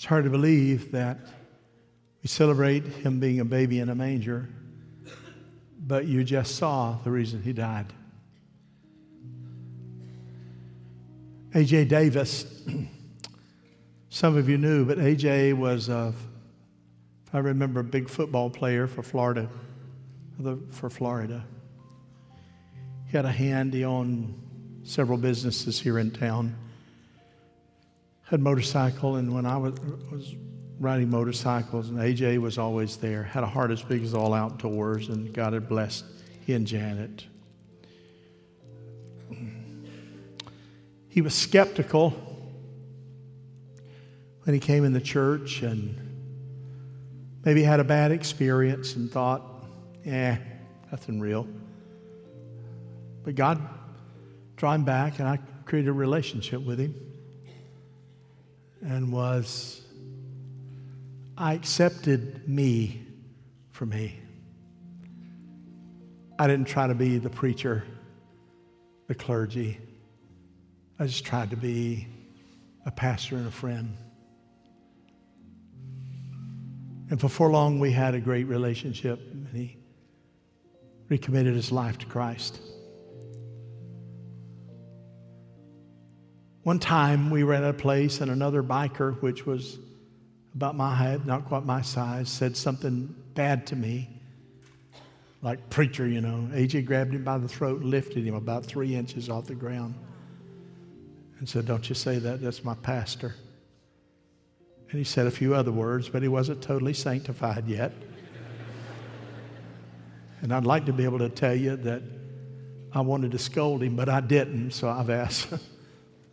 It's hard to believe that we celebrate him being a baby in a manger, but you just saw the reason he died. A.J. Davis, (clears throat) some of you knew, but A.J. was, uh, a, if I remember, a big football player for Florida, for Florida. He had a hand, he owned several businesses here in town. Had motorcycle, and when I was, was riding motorcycles, and AJ was always there. Had a heart as big as all outdoors, and God had blessed he and Janet. He was skeptical when he came in the church and maybe had a bad experience and thought, eh, nothing real. But God drew him back, and I created a relationship with him and was, I accepted me for me. I didn't try to be the preacher, the clergy. I just tried to be a pastor and a friend. And before long, we had a great relationship, and he recommitted his life to Christ. One time we were at a place and another biker, which was about my height, not quite my size, said something bad to me. Like preacher, you know. AJ grabbed him by the throat lifted him about three inches off the ground and said, Don't you say that, that's my pastor. And he said a few other words, but he wasn't totally sanctified yet. (laughs) and I'd like to be able to tell you that I wanted to scold him, but I didn't, so I've asked. (laughs)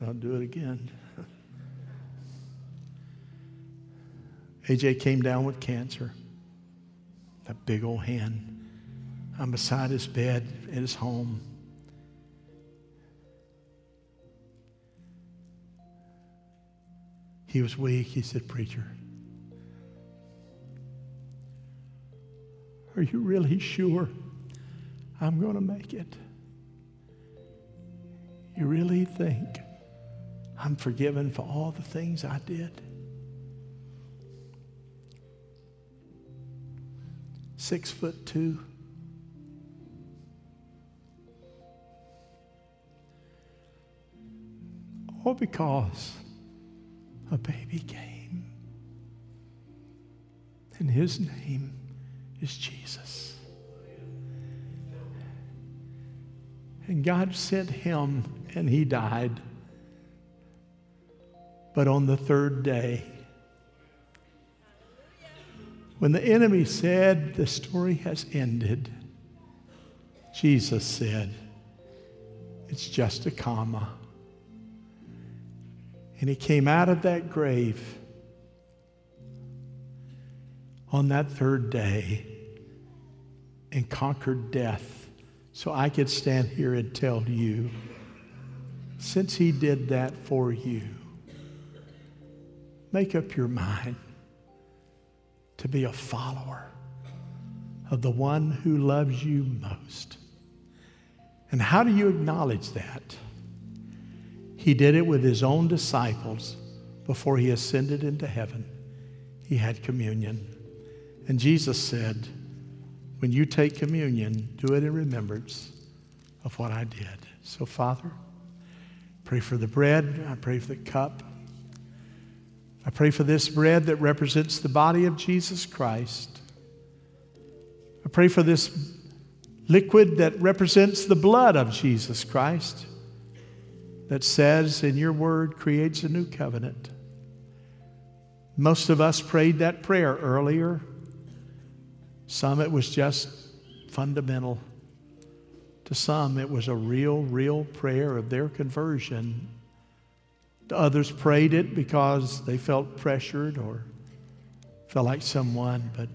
I'll do it again. AJ came down with cancer. That big old hand. I'm beside his bed at his home. He was weak. He said, Preacher, are you really sure I'm going to make it? You really think I'm forgiven for all the things I did. Six foot two. All because a baby came. And his name is Jesus. And God sent him, and he died. But on the third day, when the enemy said the story has ended, Jesus said, It's just a comma. And he came out of that grave on that third day and conquered death so I could stand here and tell you, since he did that for you, Make up your mind to be a follower of the one who loves you most. And how do you acknowledge that? He did it with his own disciples before he ascended into heaven. He had communion. And Jesus said, When you take communion, do it in remembrance of what I did. So, Father, pray for the bread, I pray for the cup. I pray for this bread that represents the body of Jesus Christ. I pray for this liquid that represents the blood of Jesus Christ that says in your word creates a new covenant. Most of us prayed that prayer earlier. Some it was just fundamental. To some it was a real, real prayer of their conversion The others prayed it because they felt pressured or felt like someone, but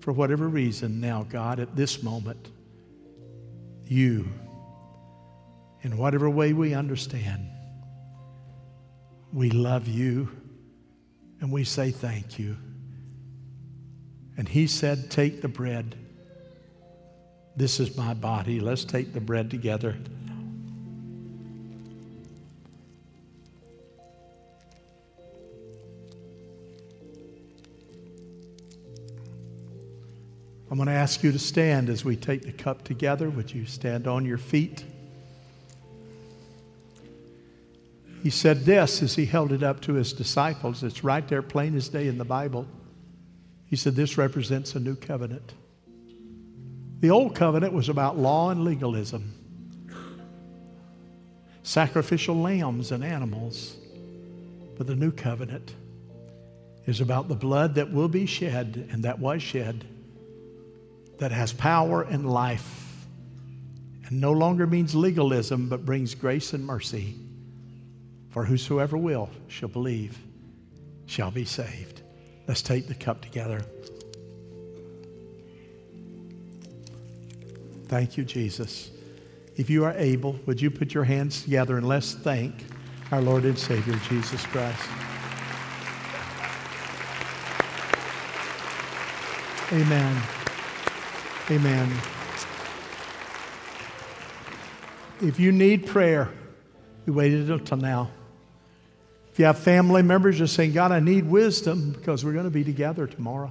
for whatever reason, now, God, at this moment, you, in whatever way we understand, we love you and we say thank you. And he said, Take the bread. This is my body. Let's take the bread together. I'm going to ask you to stand as we take the cup together. Would you stand on your feet? He said this as he held it up to his disciples. It's right there, plain as day in the Bible. He said, This represents a new covenant. The old covenant was about law and legalism, sacrificial lambs and animals. But the new covenant is about the blood that will be shed and that was shed, that has power and life, and no longer means legalism, but brings grace and mercy. For whosoever will shall believe shall be saved. Let's take the cup together. Thank you, Jesus. If you are able, would you put your hands together and let's thank our Lord and Savior, Jesus Christ. Amen. Amen. If you need prayer, we waited until now. If you have family members just saying, God, I need wisdom because we're going to be together tomorrow,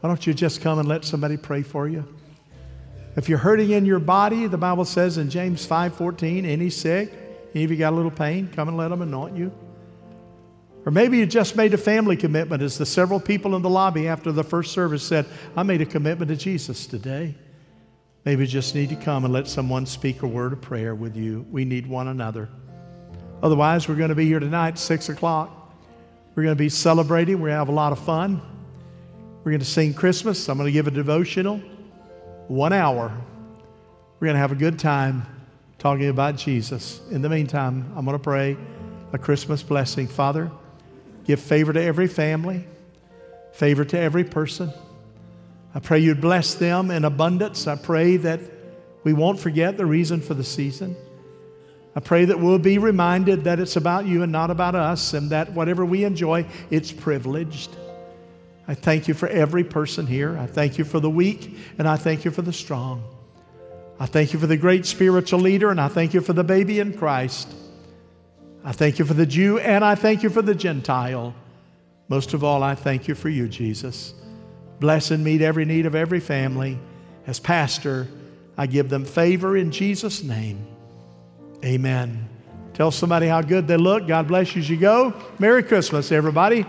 why don't you just come and let somebody pray for you? If you're hurting in your body, the Bible says in James 5:14, any sick, any of you got a little pain, come and let them anoint you. Or maybe you just made a family commitment, as the several people in the lobby after the first service said, I made a commitment to Jesus today. Maybe you just need to come and let someone speak a word of prayer with you. We need one another. Otherwise, we're going to be here tonight, 6 o'clock. We're going to be celebrating. We're going to have a lot of fun. We're going to sing Christmas. I'm going to give a devotional, one hour. We're going to have a good time talking about Jesus. In the meantime, I'm going to pray a Christmas blessing. Father, give favor to every family, favor to every person. I pray you'd bless them in abundance. I pray that we won't forget the reason for the season. I pray that we'll be reminded that it's about you and not about us, and that whatever we enjoy, it's privileged. I thank you for every person here. I thank you for the weak, and I thank you for the strong. I thank you for the great spiritual leader, and I thank you for the baby in Christ. I thank you for the Jew, and I thank you for the Gentile. Most of all, I thank you for you, Jesus. Bless and meet every need of every family. As pastor, I give them favor in Jesus' name. Amen. Tell somebody how good they look. God bless you as you go. Merry Christmas, everybody.